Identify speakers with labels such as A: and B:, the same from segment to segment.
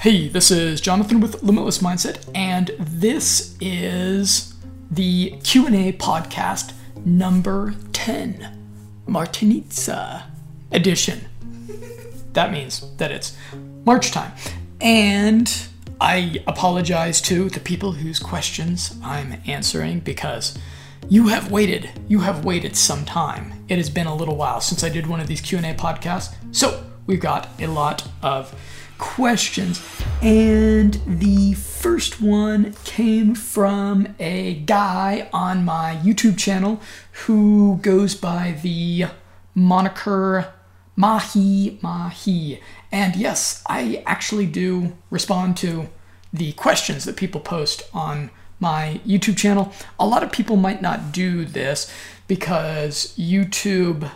A: Hey, this is Jonathan with Limitless Mindset, and this is the Q&A podcast number 10, Martenitsa edition. That means that it's March time. And I apologize to the people whose questions I'm answering because you have waited. You have waited some time. It has been a little while since I did one of these Q&A podcasts. So, we've got a lot of questions. And the first one came from a guy on my YouTube channel who goes by the moniker Mahi Mahi. And yes, I actually do respond to the questions that people post on my YouTube channel. A lot of people might not do this because YouTube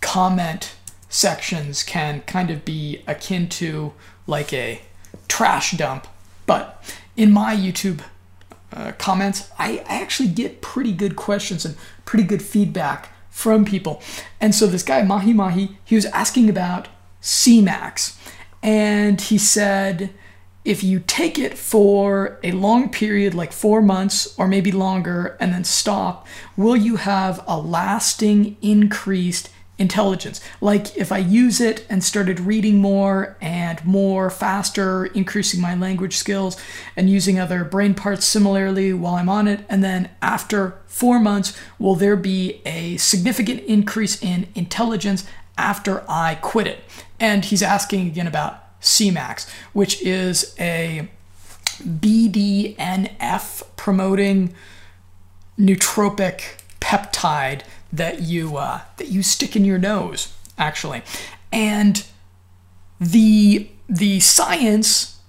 A: comment sections can kind of be akin to like a trash dump. But in my YouTube uh, comments, I, I actually get pretty good questions and pretty good feedback from people. And so this guy, Mahi Mahi, he was asking about Semax. And he said, if you take it for a long period, like four months or maybe longer, and then stop, will you have a lasting increased intelligence? Like if I use it and started reading more and more faster, increasing my language skills and using other brain parts similarly while I'm on it, and then after four months, will there be a significant increase in intelligence after I quit it? And he's asking again about Semax, which is a BDNF promoting nootropic peptide that you uh, that you stick in your nose, actually, and the the science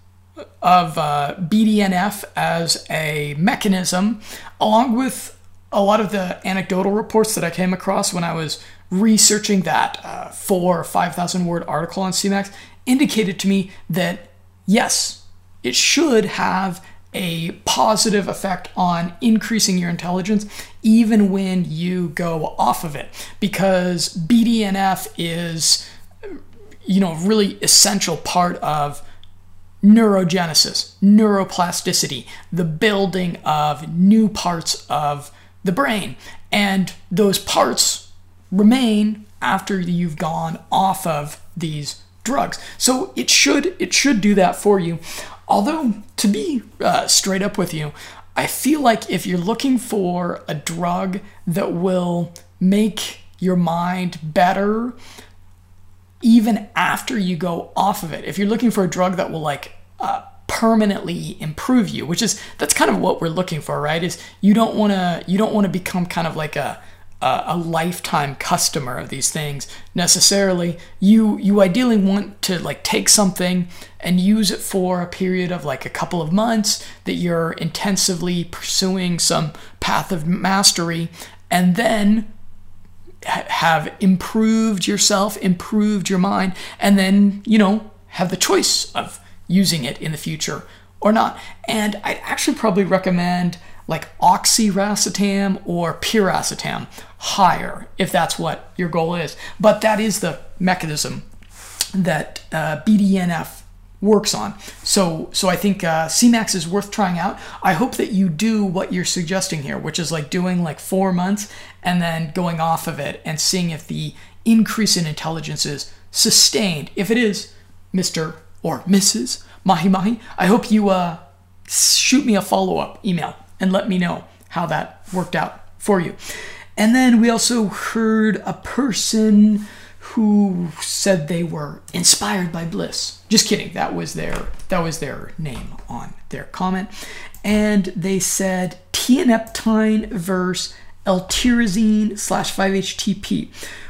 A: of uh, BDNF as a mechanism, along with a lot of the anecdotal reports that I came across when I was researching that uh, four or five thousand word article on Semax, indicated to me that yes, it should have a positive effect on increasing your intelligence even when you go off of it because BDNF is you know really essential part of neurogenesis, neuroplasticity, the building of new parts of the brain. And those parts remain after you've gone off of these drugs. So it should it should do that for you. Although to be uh, straight up with you, I feel like if you're looking for a drug that will make your mind better even after you go off of it, if you're looking for a drug that will like uh, permanently improve you, which is that's kind of what we're looking for, right? Is you don't want to you don't want to become kind of like a a lifetime customer of these things necessarily. You you ideally want to like take something and use it for a period of like a couple of months that you're intensively pursuing some path of mastery and then have improved yourself improved your mind and then you know have the choice of using it in the future or not. And i'd actually probably recommend like oxiracetam or piracetam higher if that's what your goal is. But that is the mechanism that uh, BDNF works on. So so I think uh, Semax is worth trying out. I hope that you do what you're suggesting here, which is like doing like four months and then going off of it and seeing if the increase in intelligence is sustained. If it is, Mr. or Mrs. Mahi Mahi, I hope you uh, shoot me a follow up email and let me know how that worked out for you. And then we also heard a person who said they were inspired by bliss. Just kidding. That was their that was their name on their comment. And they said tianeptine versus L-tyrosine slash 5-HTP.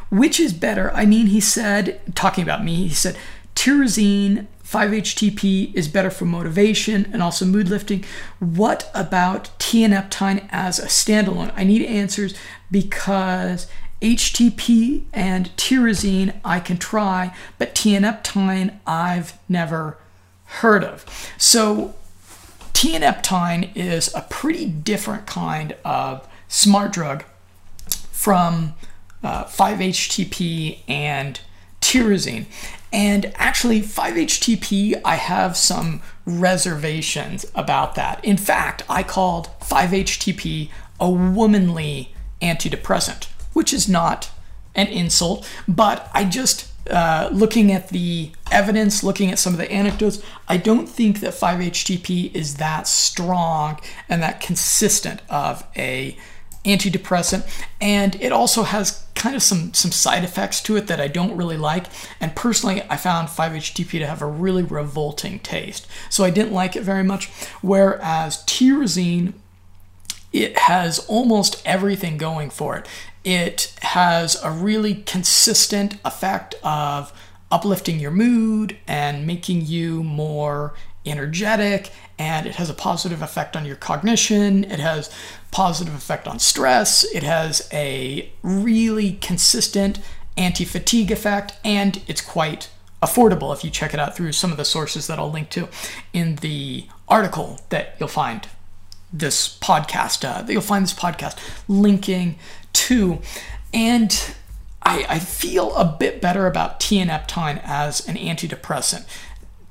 A: Which is better? I mean, he said, talking about me, he said tyrosine 5-HTP is better for motivation and also mood lifting. What about tianeptine as a standalone? I need answers because HTP and tyrosine I can try, but tianeptine I've never heard of. So tianeptine is a pretty different kind of smart drug from uh, 5-HTP and tyrosine. And actually, 5-HTP, I have some reservations about that. In fact, I called 5-HTP a womanly antidepressant, which is not an insult, but I just uh, looking at the evidence, looking at some of the anecdotes, I don't think that 5-HTP is that strong and that consistent of a antidepressant. And it also has kind of some some side effects to it that I don't really like. And personally, I found 5-HTP to have a really revolting taste, so I didn't like it very much. Whereas tyrosine it has almost everything going for it. It has a really consistent effect of uplifting your mood and making you more energetic and it has a positive effect on your cognition it has positive effect on stress it has a really consistent anti-fatigue effect and it's quite affordable if you check it out through some of the sources that I'll link to in the article that you'll find this podcast uh, that you'll find this podcast linking to. And I, I feel a bit better about tianeptine as an antidepressant.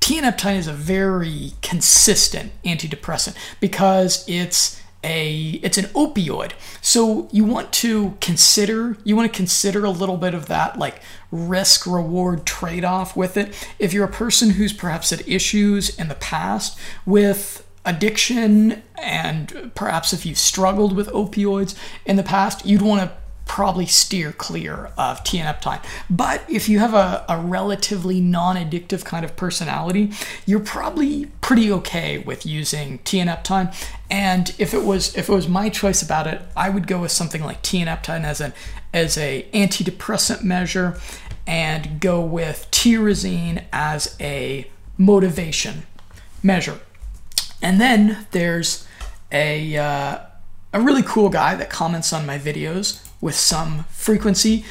A: Tianeptine is a very consistent antidepressant because it's a it's an opioid. So you want to consider you want to consider a little bit of that like risk reward trade-off with it. If you're a person who's perhaps had issues in the past with addiction, and perhaps if you've struggled with opioids in the past, you'd want to probably steer clear of tianeptine. But if you have a, a relatively non addictive kind of personality, you're probably pretty okay with using tianeptine. And if it was if it was my choice about it, I would go with something like tianeptine as an as a antidepressant measure and go with tyrosine as a motivation measure. And then there's a, uh, a really cool guy that comments on my videos with some frequency.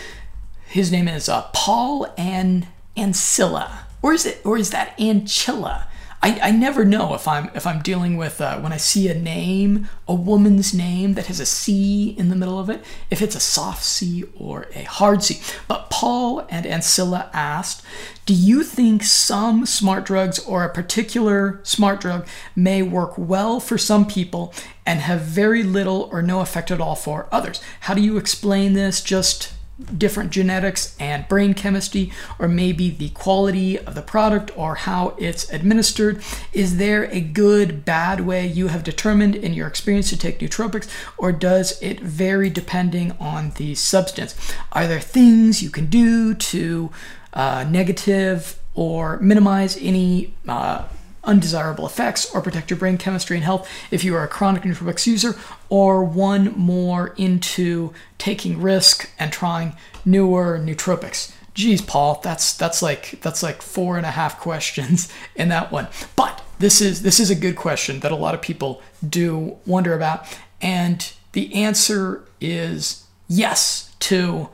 A: His name is uh, Paul An Ancilla, or is it, or is that Anchilla? I, I never know if I'm if I'm dealing with uh, when I see a name, a woman's name that has a C in the middle of it, if it's a soft C or a hard C. But Paul and Ancilla asked, "Do you think some smart drugs or a particular smart drug may work well for some people and have very little or no effect at all for others? How do you explain this? Just different genetics and brain chemistry, or maybe the quality of the product or how it's administered? Is there a good, bad way you have determined in your experience to take nootropics, or does it vary depending on the substance? Are there things you can do to uh, negative or minimize any? Uh, undesirable effects or protect your brain chemistry and health if you are a chronic nootropics user or one more into taking risk and trying newer nootropics. Geez paul that's that's like that's like four and a half questions in that one. But this is this is a good question that a lot of people do wonder about and the answer is yes to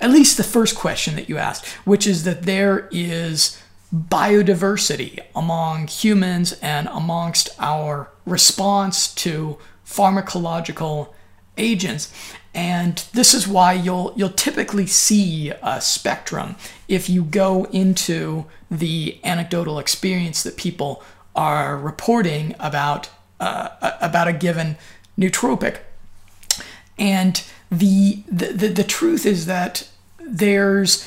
A: at least the first question that you asked which is that there is biodiversity among humans and amongst our response to pharmacological agents. And this is why you'll you'll typically see a spectrum if you go into the anecdotal experience that people are reporting about uh, about a given nootropic. And the, the the the truth is that there's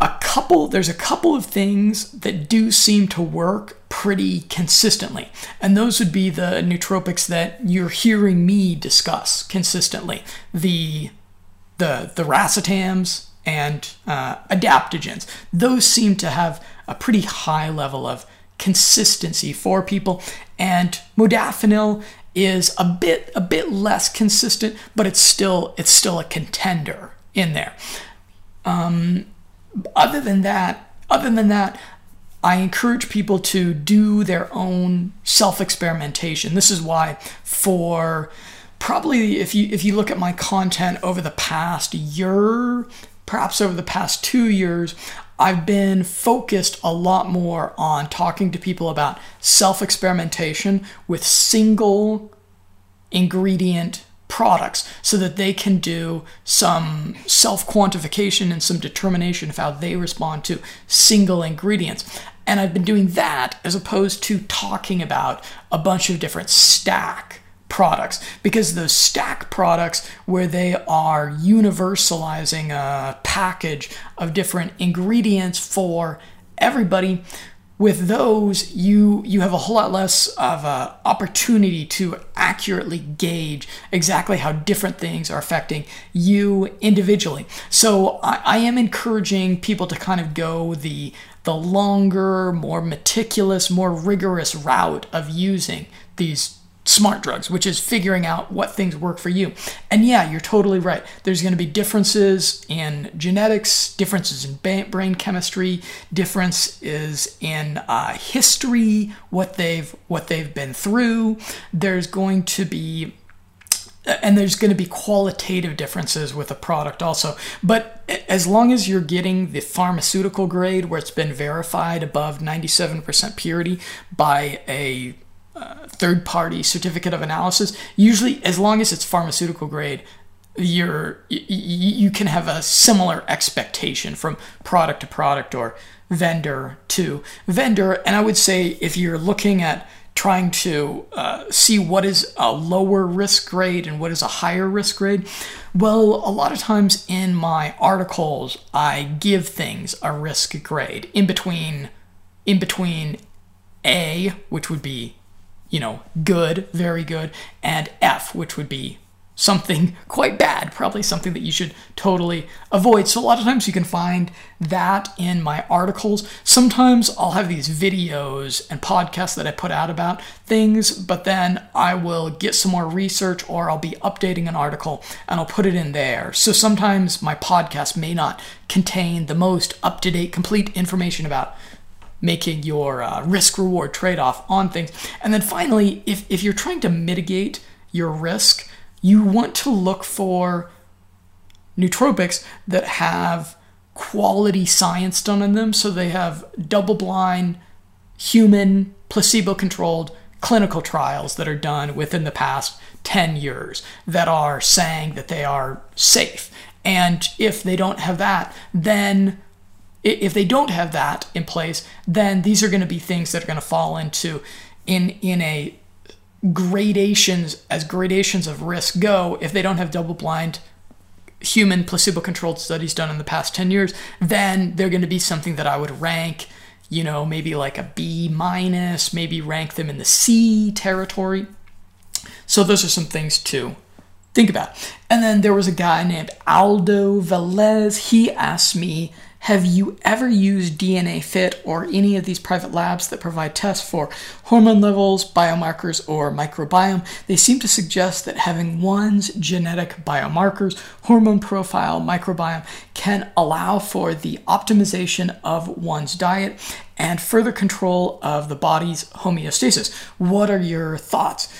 A: a couple there's a couple of things that do seem to work pretty consistently. And those would be the nootropics that you're hearing me discuss consistently. The the the racetams and uh, adaptogens. Those seem to have a pretty high level of consistency for people. And modafinil is a bit a bit less consistent but it's still it's still a contender in there. Um, other than that, other than that, I encourage people to do their own self experimentation. This is why, for probably if you if you look at my content over the past year, perhaps over the past two years, I've been focused a lot more on talking to people about self experimentation with single ingredient products so that they can do some self quantification and some determination of how they respond to single ingredients. And I've been doing that as opposed to talking about a bunch of different stack products because those stack products where they are universalizing a package of different ingredients for everybody with those you you have a whole lot less of a opportunity to accurately gauge exactly how different things are affecting you individually. So I, I am encouraging people to kind of go the the longer more meticulous more rigorous route of using these smart drugs, which is figuring out what things work for you. And yeah, you're totally right. There's going to be differences in genetics, differences in brain chemistry, differences in uh, history, what they've what they've been through. There's going to be and there's going to be qualitative differences with a product also. But as long as you're getting the pharmaceutical grade where it's been verified above 97% purity by a third party certificate of analysis, usually as long as it's pharmaceutical grade, you're you can have a similar expectation from product to product or vendor to vendor. And I would say if you're looking at trying to uh, see what is a lower risk grade and what is a higher risk grade, well, a lot of times in my articles, I give things a risk grade in between in between A, which would be you know, good, very good, and F, which would be something quite bad, probably something that you should totally avoid. So, a lot of times you can find that in my articles. Sometimes I'll have these videos and podcasts that I put out about things, but then I will get some more research or I'll be updating an article and I'll put it in there. So, sometimes my podcast may not contain the most up to date, complete information about making your uh, risk reward trade off on things. And then finally, if, if you're trying to mitigate your risk, you want to look for nootropics that have quality science done in them. So they have double blind, human, placebo controlled clinical trials that are done within the past 10 years that are saying that they are safe. And if they don't have that, then if they don't have that in place, then these are going to be things that are going to fall into in in a gradations as gradations of risk go. If they don't have double blind human placebo controlled studies done in the past 10 years, then they're going to be something that I would rank, you know, maybe like a B minus, maybe rank them in the C territory. So those are some things to think about. And then there was a guy named Aldo Velez. He asked me have you ever used DNA Fit or any of these private labs that provide tests for hormone levels, biomarkers, or microbiome? They seem to suggest that having one's genetic biomarkers, hormone profile, microbiome can allow for the optimization of one's diet and further control of the body's homeostasis. What are your thoughts?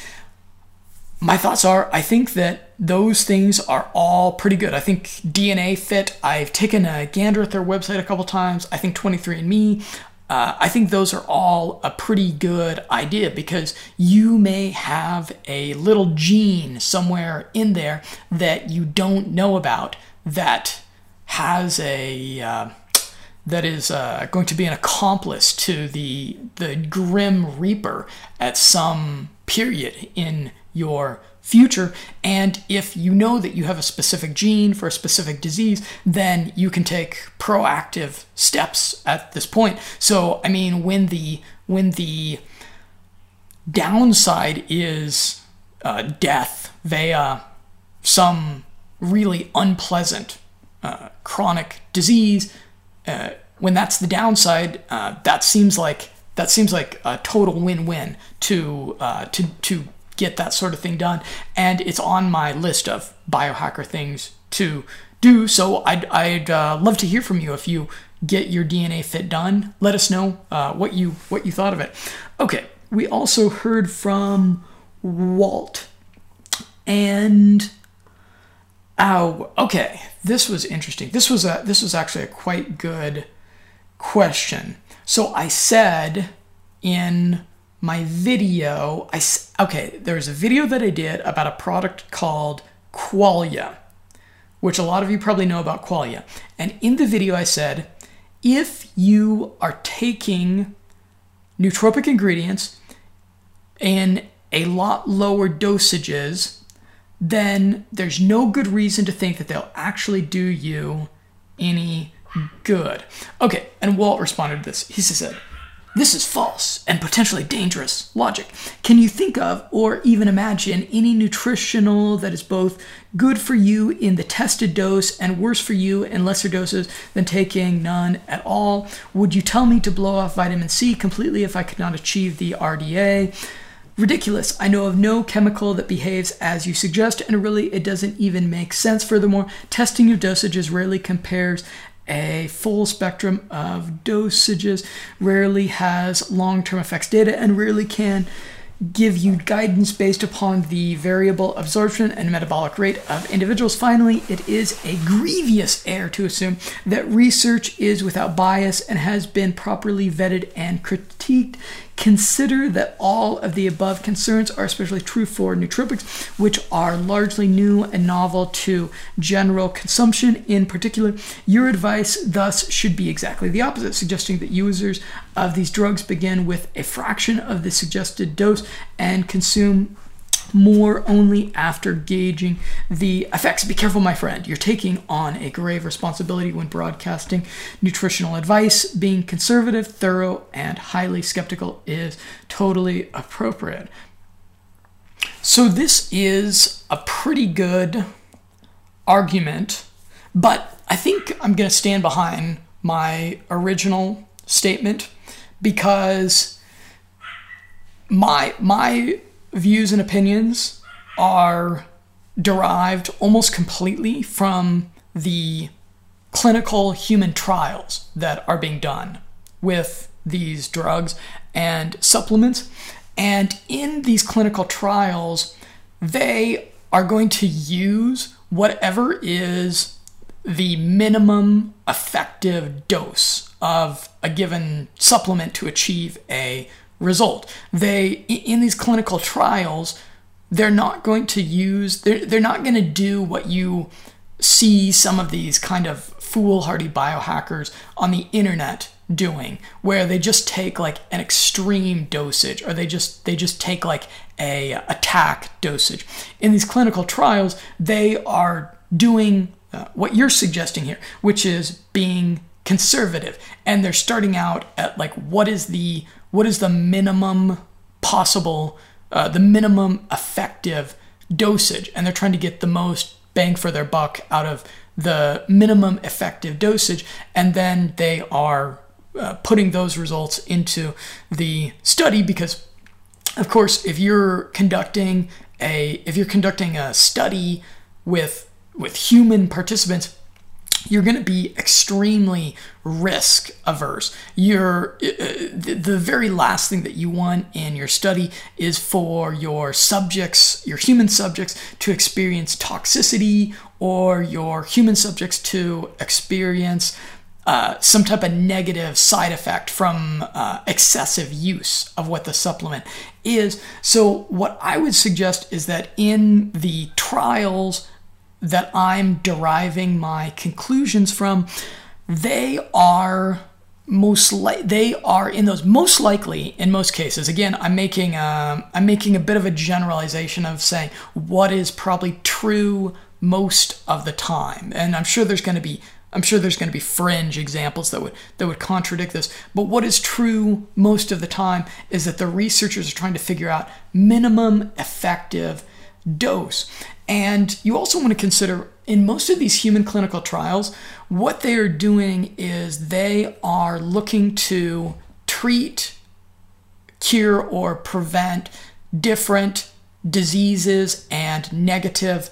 A: My thoughts are I think that those things are all pretty good. I think DNA Fit, I've taken a gander at their website a couple times. I think 23andMe, uh, I think those are all a pretty good idea because you may have a little gene somewhere in there that you don't know about that has a. Uh, that is uh, going to be an accomplice to the the grim reaper at some period in your future. And if you know that you have a specific gene for a specific disease, then you can take proactive steps at this point. So, I mean, when the when the downside is uh, death via some really unpleasant uh, chronic disease, uh, when that's the downside, uh, that seems like that seems like a total win-win to uh, to to get that sort of thing done. And it's on my list of biohacker things to do. So I'd, I'd uh, love to hear from you if you get your DNA fit done. Let us know uh, what you what you thought of it. Okay, we also heard from Walt, and oh, okay, this was interesting. This was a this was actually a quite good question. So I said in my video, I okay, there's a video that I did about a product called qualia, which a lot of you probably know about qualia. And in the video, I said if you are taking nootropic ingredients in a lot lower dosages, then there's no good reason to think that they'll actually do you any good. Okay, and Walt responded to this. He said, this is false and potentially dangerous logic. Can you think of or even imagine any nutritional that is both good for you in the tested dose and worse for you in lesser doses than taking none at all? Would you tell me to blow off vitamin C completely if I could not achieve the RDA? Ridiculous. I know of no chemical that behaves as you suggest, and really it doesn't even make sense. Furthermore, testing your dosages rarely compares a full spectrum of dosages, rarely has long term effects data, and rarely can give you guidance based upon the variable absorption and metabolic rate of individuals. Finally, it is a grievous error to assume that research is without bias and has been properly vetted and critiqued. Consider that all of the above concerns are especially true for nootropics, which are largely new and novel to general consumption. In particular, your advice thus should be exactly the opposite, suggesting that users of these drugs begin with a fraction of the suggested dose and consume more only after gauging the effects. Be careful, my friend. You're taking on a grave responsibility when broadcasting nutritional advice. Being conservative, thorough, and highly skeptical is totally appropriate. So, this is a pretty good argument, but I think I'm going to stand behind my original statement because my my views and opinions are derived almost completely from the clinical human trials that are being done with these drugs and supplements. And in these clinical trials, they are going to use whatever is the minimum effective dose of a given supplement to achieve a result. They in these clinical trials, they're not going to use they're, they're not going to do what you see some of these kind of foolhardy biohackers on the internet doing where they just take like an extreme dosage or they just they just take like a attack dosage in these clinical trials they are doing uh, what you're suggesting here which is being conservative and they're starting out at like what is the what is the minimum possible, uh, the minimum effective dosage, and they're trying to get the most bang for their buck out of the minimum effective dosage, and then they are uh, putting those results into the study because, of course, if you're conducting a if you're conducting a study with with human participants you're going to be extremely risk averse. You're uh, the very last thing that you want in your study is for your subjects, your human subjects, to experience toxicity or your human subjects to experience uh, some type of negative side effect from uh, excessive use of what the supplement is. So, what I would suggest is that in the trials that I'm deriving my conclusions from, they are most li- they are in those most likely in most cases again i'm making a, um, i'm making a bit of a generalization of saying what is probably true most of the time. And i'm sure there's going to be i'm sure there's going to be fringe examples that would that would contradict this. But what is true most of the time is that the researchers are trying to figure out minimum effective dose and you also want to consider in most of these human clinical trials, what they are doing is they are looking to treat, cure, or prevent different diseases and negative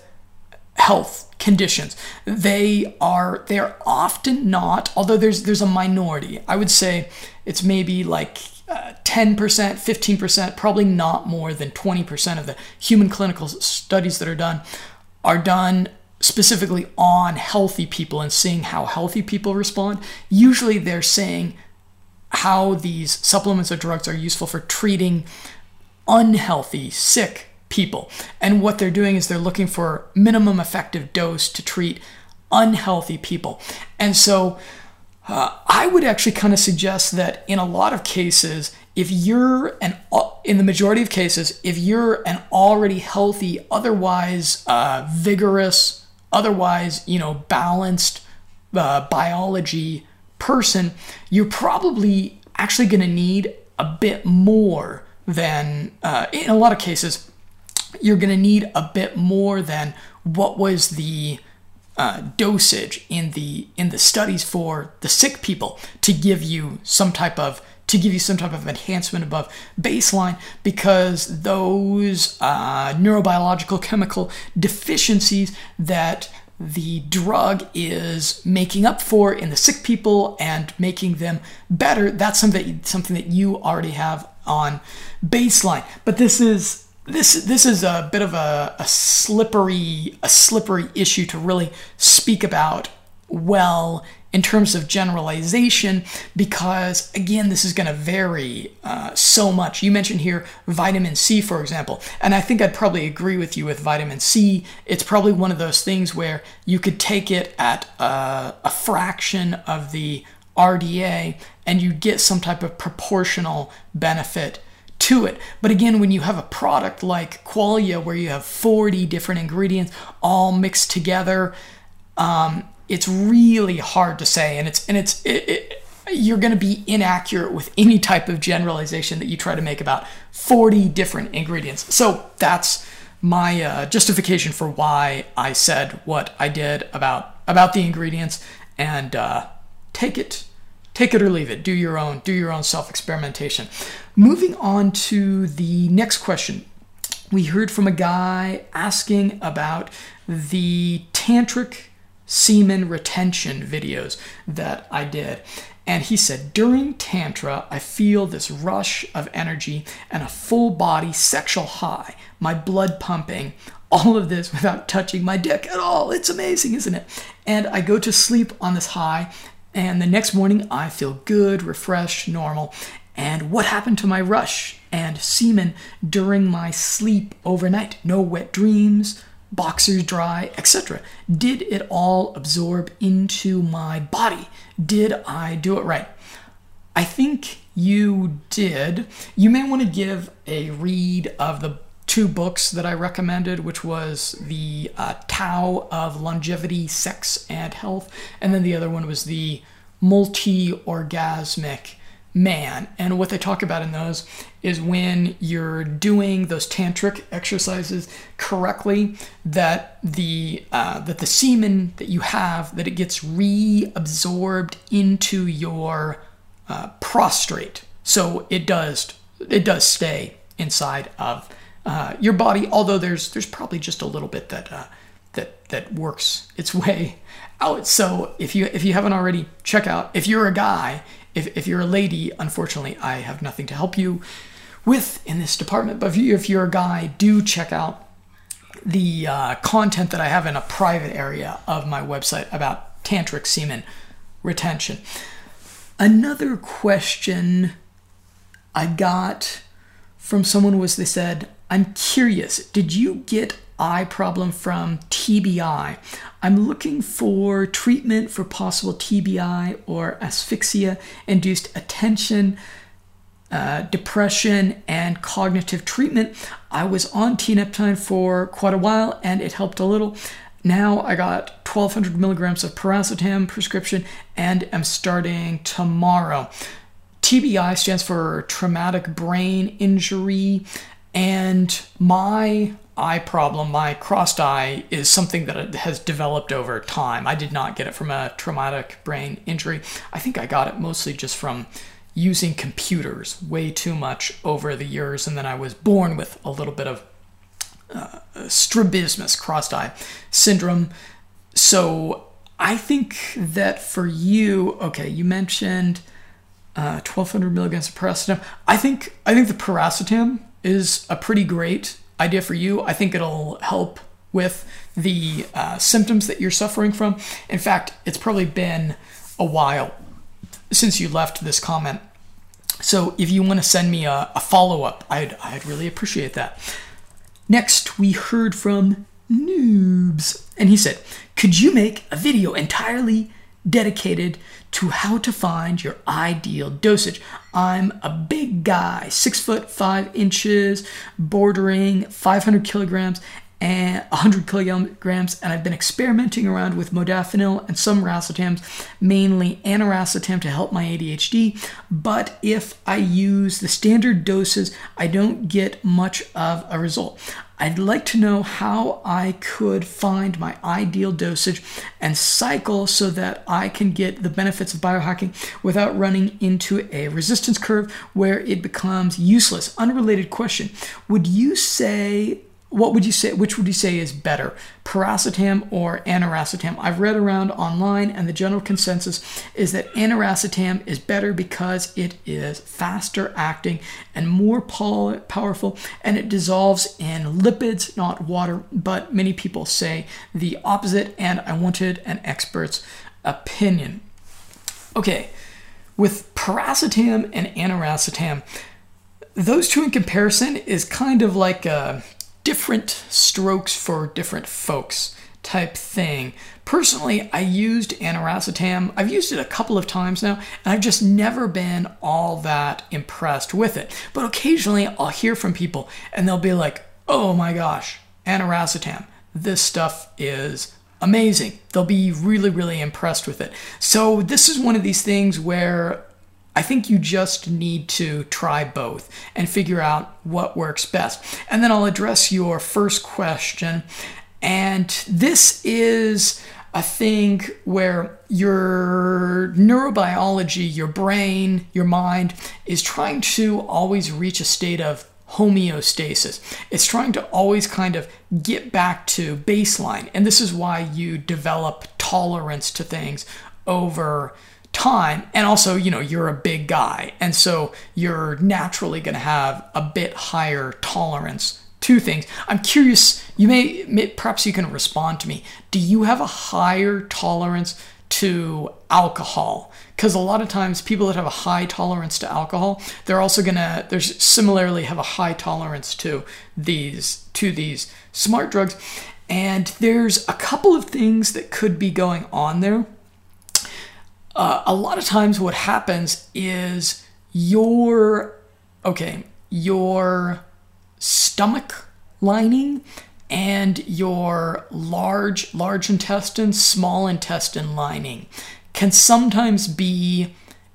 A: health conditions. They are they're often not, although there's there's a minority. I would say it's maybe like uh, 10%, 15%, probably not more than 20% of the human clinical studies that are done are done specifically on healthy people and seeing how healthy people respond. Usually they're saying how these supplements or drugs are useful for treating unhealthy, sick people. And what they're doing is they're looking for minimum effective dose to treat unhealthy people. And so uh, I would actually kind of suggest that in a lot of cases, if you're an in the majority of cases, if you're an already healthy, otherwise uh, vigorous, otherwise you know balanced uh, biology person, you're probably actually going to need a bit more than uh, in a lot of cases you're going to need a bit more than what was the uh, dosage in the in the studies for the sick people to give you some type of to give you some type of enhancement above baseline because those uh, neurobiological chemical deficiencies that the drug is making up for in the sick people and making them better that's something something that you already have on baseline. But this is this this is a bit of a, a slippery a slippery issue to really speak about well in terms of generalization because again this is going to vary uh, so much. You mentioned here vitamin c for example and i think i'd probably agree with you with vitamin c. It's probably one of those things where you could take it at a, a fraction of the rda and you get some type of proportional benefit to it. But again, when you have a product like Qualia where you have 40 different ingredients all mixed together, um, it's really hard to say, and it's and it's it, it, you're going to be inaccurate with any type of generalization that you try to make about 40 different ingredients. So that's my uh, justification for why I said what I did about about the ingredients, and uh, take it take it or leave it. Do your own, do your own self experimentation. Moving on to the next question. We heard from a guy asking about the tantric semen retention videos that I did. And he said, during Tantra, I feel this rush of energy and a full body sexual high, my blood pumping, all of this without touching my dick at all. It's amazing, isn't it? And I go to sleep on this high and the next morning, I feel good, refreshed, normal. And what happened to my rush and semen during my sleep overnight? No wet dreams, boxers dry, etc. Did it all absorb into my body? Did I do it right? I think you did. You may want to give a read of the two books that I recommended, which was the uh, Tao of Longevity, Sex, and Health, and then the other one was the Multi Orgasmic Man. And what they talk about in those is when you're doing those tantric exercises correctly, that the uh, that the semen that you have that it gets reabsorbed into your uh, prostrate. So it does it does stay inside of uh, your body, although there's there's probably just a little bit that uh, that that works its way out. So if you if you haven't already, check out. If you're a guy, if if you're a lady, unfortunately, I have nothing to help you with in this department. But if, you, if you're a guy, do check out the uh, content that I have in a private area of my website about tantric semen retention. Another question I got from someone was they said, I'm curious, did you get eye problem from TBI? I'm looking for treatment for possible TBI or asphyxia induced attention. Uh, depression and cognitive treatment. I was on tianeptine for quite a while and it helped a little. Now I got 1200 milligrams of piracetam prescription and am starting tomorrow. TBI stands for traumatic brain injury, and my eye problem, my crossed eye, is something that has developed over time. I did not get it from a traumatic brain injury. I think I got it mostly just from using computers way too much over the years, and then I was born with a little bit of uh, strabismus, crossed eye syndrome. So I think that for you, okay, you mentioned uh, 1200 milligrams of piracetam. I think I think the piracetam is a pretty great idea for you. I think it'll help with the uh, symptoms that you're suffering from. In fact, it's probably been a while since you left this comment. So if you want to send me a, a follow up, I'd, I'd really appreciate that. Next, we heard from Noobs, and he said, Could you make a video entirely dedicated to how to find your ideal dosage? I'm a big guy, six foot five inches, bordering 500 kilograms, and 100 kilograms, and I've been experimenting around with modafinil and some racetams, mainly aniracetam to help my ADHD. But if I use the standard doses, I don't get much of a result. I'd like to know how I could find my ideal dosage and cycle so that I can get the benefits of biohacking without running into a resistance curve where it becomes useless. Unrelated question Would you say what would you say which would you say is better piracetam or aniracetam i've read around online and the general consensus is that aniracetam is better because it is faster acting and more powerful and it dissolves in lipids not water. But many people say the opposite and i wanted an expert's opinion. Okay with piracetam and aniracetam those two in comparison is kind of like a different strokes for different folks type thing. Personally, I used aniracetam. I've used it a couple of times now, and I've just never been all that impressed with it. But occasionally I'll hear from people and they'll be like, oh my gosh, aniracetam, this stuff is amazing. They'll be really, really impressed with it. So this is one of these things where I think you just need to try both and figure out what works best. And then I'll address your first question. And this is a thing where your neurobiology, your brain, your mind is trying to always reach a state of homeostasis. It's trying to always kind of get back to baseline. And this is why you develop tolerance to things over time and also you know you're a big guy and so you're naturally going to have a bit higher tolerance to things. I'm curious you may, perhaps you can respond to me. Do you have a higher tolerance to alcohol? Because a lot of times people that have a high tolerance to alcohol they're also to there's similarly have a high tolerance to these to these smart drugs. And there's a couple of things that could be going on there uh, a lot of times what happens is your okay your stomach lining and your large large intestine small intestine lining can sometimes be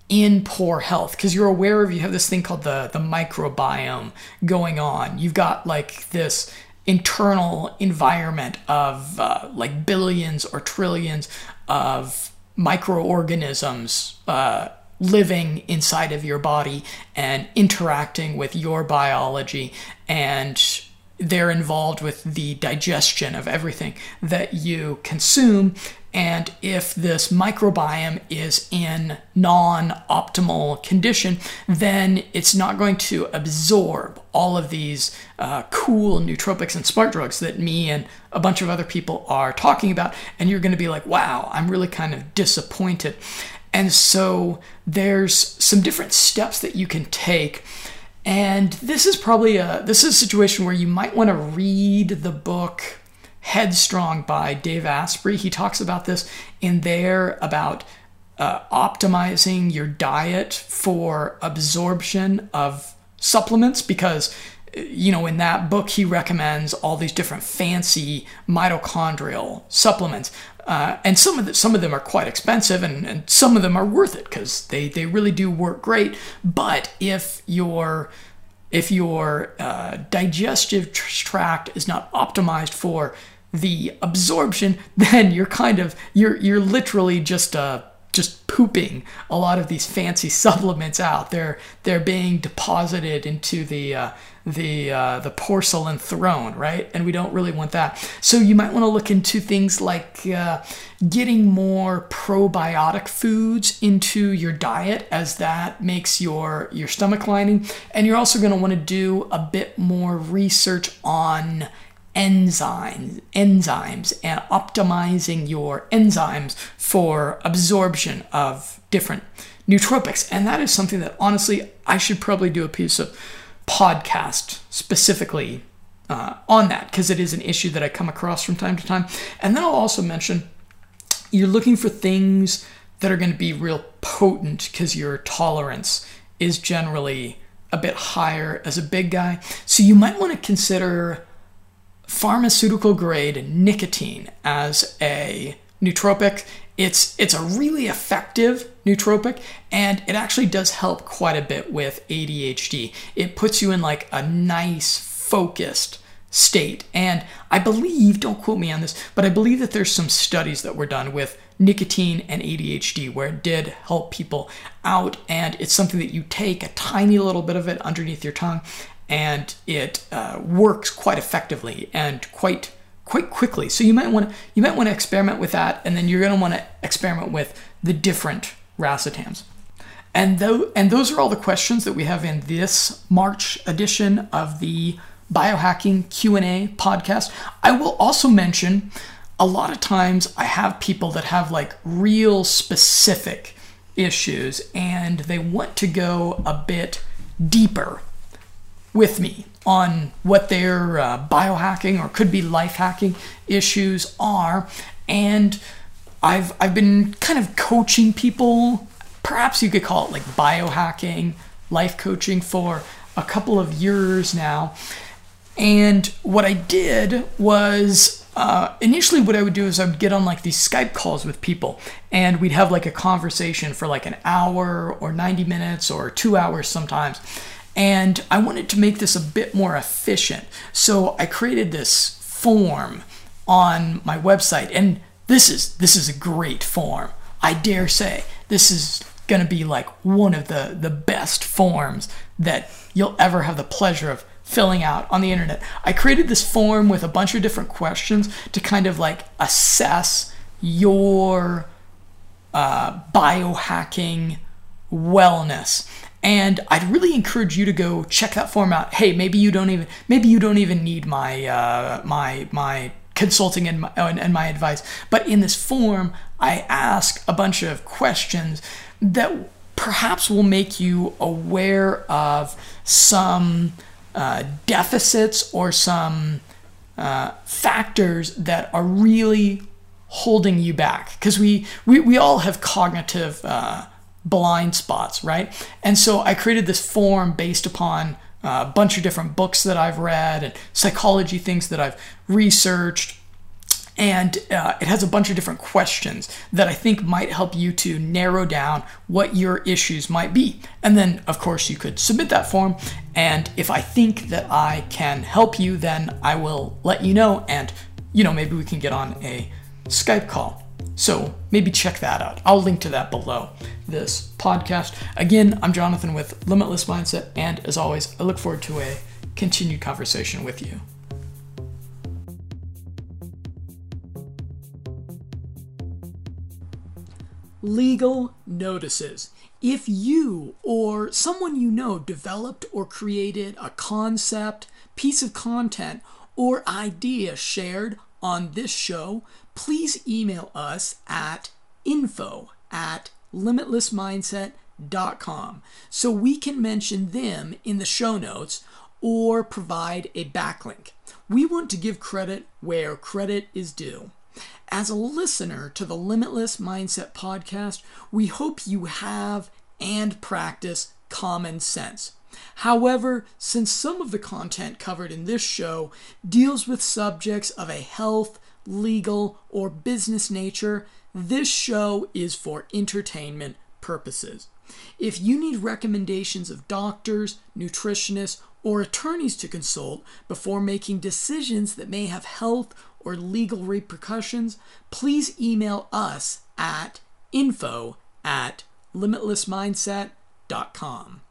A: in poor health. Because you're aware of you have this thing called the the microbiome going on. You've got like this internal environment of uh, like billions or trillions of microorganisms uh, living inside of your body and interacting with your biology and they're involved with the digestion of everything that you consume and if this microbiome is in non optimal condition, then it's not going to absorb all of these uh, cool nootropics and smart drugs that me and a bunch of other people are talking about. And you're going to be like, wow, I'm really kind of disappointed. And so there's some different steps that you can take. And this is probably a this is a situation where you might want to read the book Headstrong by Dave Asprey. He talks about this in there about uh, optimizing your diet for absorption of supplements because you know in that book he recommends all these different fancy mitochondrial supplements uh, and some of the, some of them are quite expensive and, and some of them are worth it because they, they really do work great but if your if your uh, digestive tract is not optimized for the absorption, then you're kind of you're you're literally just uh just pooping a lot of these fancy supplements out. They're they're being deposited into the uh, the uh, the porcelain throne, right? And we don't really want that. So you might want to look into things like uh, getting more probiotic foods into your diet, as that makes your your stomach lining. And you're also going to want to do a bit more research on enzymes enzymes and optimizing your enzymes for absorption of different nootropics and that is something that honestly I should probably do a piece of podcast specifically uh, on that because it is an issue that I come across from time to time. And then I'll also mention you're looking for things that are going to be real potent because your tolerance is generally a bit higher as a big guy. So you might want to consider pharmaceutical grade nicotine as a nootropic. It's it's a really effective nootropic and it actually does help quite a bit with ADHD. It puts you in like a nice focused state. And I believe, don't quote me on this, but I believe that there's some studies that were done with nicotine and ADHD where it did help people out. And it's something that you take a tiny little bit of it underneath your tongue and it uh, works quite effectively and quite quite quickly. So you might want to you might want to experiment with that, and then you're going to want to experiment with the different racetams. And, though, and those are all the questions that we have in this March edition of the biohacking Q&A podcast. I will also mention a lot of times I have people that have like real specific issues and they want to go a bit deeper with me on what their uh, biohacking or could be life hacking issues are and I've I've been kind of coaching people perhaps you could call it like biohacking, life coaching for a couple of years now. And what I did was uh, initially what I would do is I would get on like these Skype calls with people and we'd have like a conversation for like an hour or 90 minutes or two hours sometimes. And I wanted to make this a bit more efficient. So I created this form on my website and this is this is a great form. I dare say this is going to be like one of the the best forms that you'll ever have the pleasure of filling out on the internet. I created this form with a bunch of different questions to kind of like assess your uh, biohacking wellness. And I'd really encourage you to go check that form out. Hey, maybe you don't even maybe you don't even need my uh, my my consulting and my, and my advice. But in this form, I ask a bunch of questions that perhaps will make you aware of some uh, deficits or some uh, factors that are really holding you back because we, we we all have cognitive uh, blind spots right and so i created this form based upon a bunch of different books that I've read and psychology things that I've researched. And uh, it has a bunch of different questions that I think might help you to narrow down what your issues might be. And then, of course, you could submit that form. And if I think that I can help you, then I will let you know. And, you know, maybe we can get on a Skype call. So maybe check that out. I'll link to that below this podcast. Again, I'm Jonathan with Limitless Mindset, and as always, I look forward to a continued conversation with you. Legal notices. If you or someone you know developed or created a concept, piece of content, or idea shared on this show, please email us at info at limitlessmindset.com so we can mention them in the show notes or provide a backlink. We want to give credit where credit is due. As a listener to the Limitless Mindset podcast, we hope you have and practice common sense. However, since some of the content covered in this show deals with subjects of a health, legal, or business nature, this show is for entertainment purposes. If you need recommendations of doctors, nutritionists, or attorneys to consult before making decisions that may have health or legal repercussions, please email us at info at limitlessmindset.com.